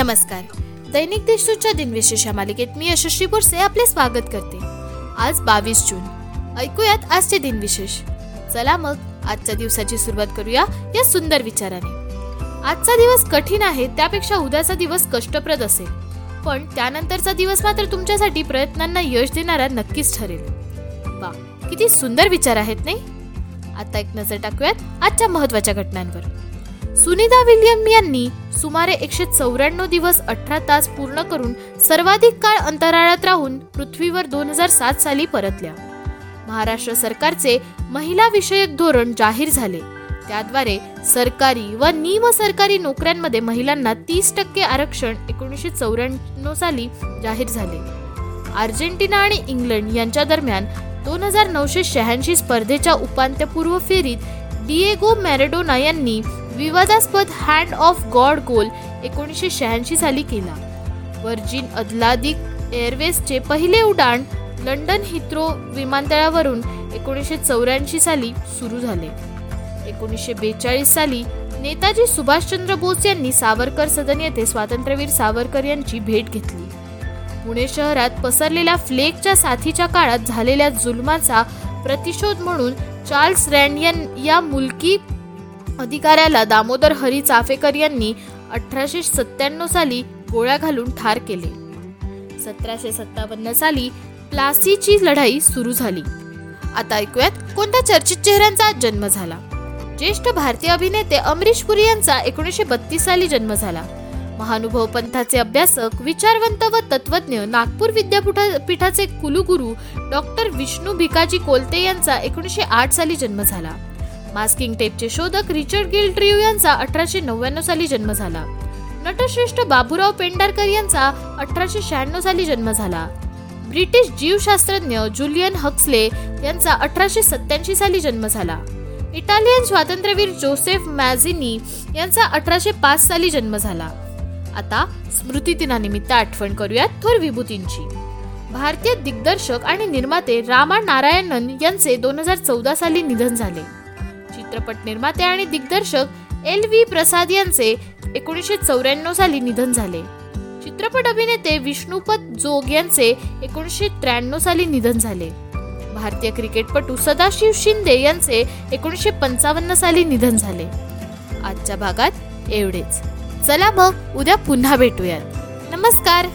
नमस्कार. दैनिक देशदूतच्या दिनविशेष या मालिकेत मी यशस्वी बोरसे आपले स्वागत करते. आज बावीस जून. ऐकूयात आजचे दिनविशेष. चला मग आजच्या दिवसाची सुरुवात करूया या सुंदर विचाराने. आजचा दिवस कठीण आहे त्यापेक्षा उद्याचा दिवस कष्टप्रद असेल. पण त्यानंतरचा दिवस मात्र तुमच्यासाठी प्रयत्नांना यश देणारा नक्कीच ठरेल. वा किती सुंदर विचार आहेत नाही? आता एक नजर टाकूयात आजच्या महत्त्वाच्या घटनांवर. सुनीता विल्यम यांनी सुमारे एकशे चौऱ्याण्णव दिवस अठरा तास पूर्ण करून सर्वाधिक काळ अंतराळात राहून पृथ्वीवर दोन हजार सात साली परतल्या. महाराष्ट्र सरकारचे महिला विषयक धोरण जाहीर झाले. त्याद्वारे सरकारी व निम सरकारी नोकऱ्यांमध्ये महिलांना तीस टक्के आरक्षण एकोणीसशे चौऱ्याण्णव साली जाहीर झाले. अर्जेंटिना आणि इंग्लंड यांच्या दरम्यान दोन हजार नऊशे शहाऐंशी स्पर्धेच्या उपांत्यपूर्व फेरीत डिएगो मॅरेडोना यांनी विवादास्पद हँड ऑफ गॉड गोल एकोणीसशे शहाऐंशी साली केला. वर्जिन अदलादिक एअरवेजचे पहिले उड्डाण लंडन हिथ्रो विमानतळावरून एकोणीसशे चौऱ्याऐंशी साली सुरू झाले. एकोणीसशे बेचाळीस साली नेताजी सुभाषचंद्र बोस यांनी सावरकर सदन येथे स्वातंत्र्यवीर सावरकर यांची भेट घेतली. पुणे शहरात पसरलेल्या फ्लेगच्या साथीच्या काळात झालेल्या जुलमाचा प्रतिशोध म्हणून चार्ल्स रँड या मुलकी अधिकाऱ्याला दामोदर हरी चाफेकर यांनी अठराशे सत्त्याण्णव साली गोळ्या घालून ठार केले. सतराशे सत्तावन्न साली प्लासीची लढाई सुरू झाली. आता ऐकूयात कोणत्या चर्चित चेहऱ्यांचा जन्म झाला? ज्येष्ठ भारतीय अभिनेते अमरीश पुरी यांचा एकोणीसशे बत्तीस साली जन्म झाला. महानुभव पंथाचे अभ्यासक विचारवंत व तत्वज्ञ नागपूर विद्यापीठाचे कुलगुरू डॉक्टर विष्णू भिकाजी कोलते यांचा एकोणीसशे आठ साली जन्म झाला. मास्किंग टेपचे शोधक रिचर्ड गिल्ट्रिव यांचा अठराशे नव्याण्णव साली जन्म झाला. नटश्रेष्ठ बाबूराव पेंडारकर यांचा अठराशे शहाण्णव साली जन्म झाला. ब्रिटिश जीवशास्त्रज्ञ जुलियन हक्सले यांचा अठराशे सत्याऐंशी साली जन्म झाला. इटालियन स्वातंत्र्यवीर जोसेफ मॅझिनी यांचा अठराशे पाच साली जन्म झाला. आता स्मृती दिनानिमित्त आठवण करूयात थोर विभूतींची. भारतीय दिग्दर्शक आणि निर्माते रामा नारायणन यांचे दोन हजार चौदा साली निधन झाले. चित्रपट निर्माते आणि दिग्दर्शक एल व्ही प्रसाद यांचे एकोणीसशे चौऱ्याण्णव साली निधन झाले. चित्रपट अभिनेते विष्णुपत जोग यांचे एकोणीसशे त्र्याण्णव साली निधन झाले. भारतीय क्रिकेटपटू सदाशिव शिंदे यांचे एकोणीसशे पंचावन्न साली निधन झाले. आजच्या भागात एवढेच. चला मग उद्या पुन्हा भेटूयात. नमस्कार!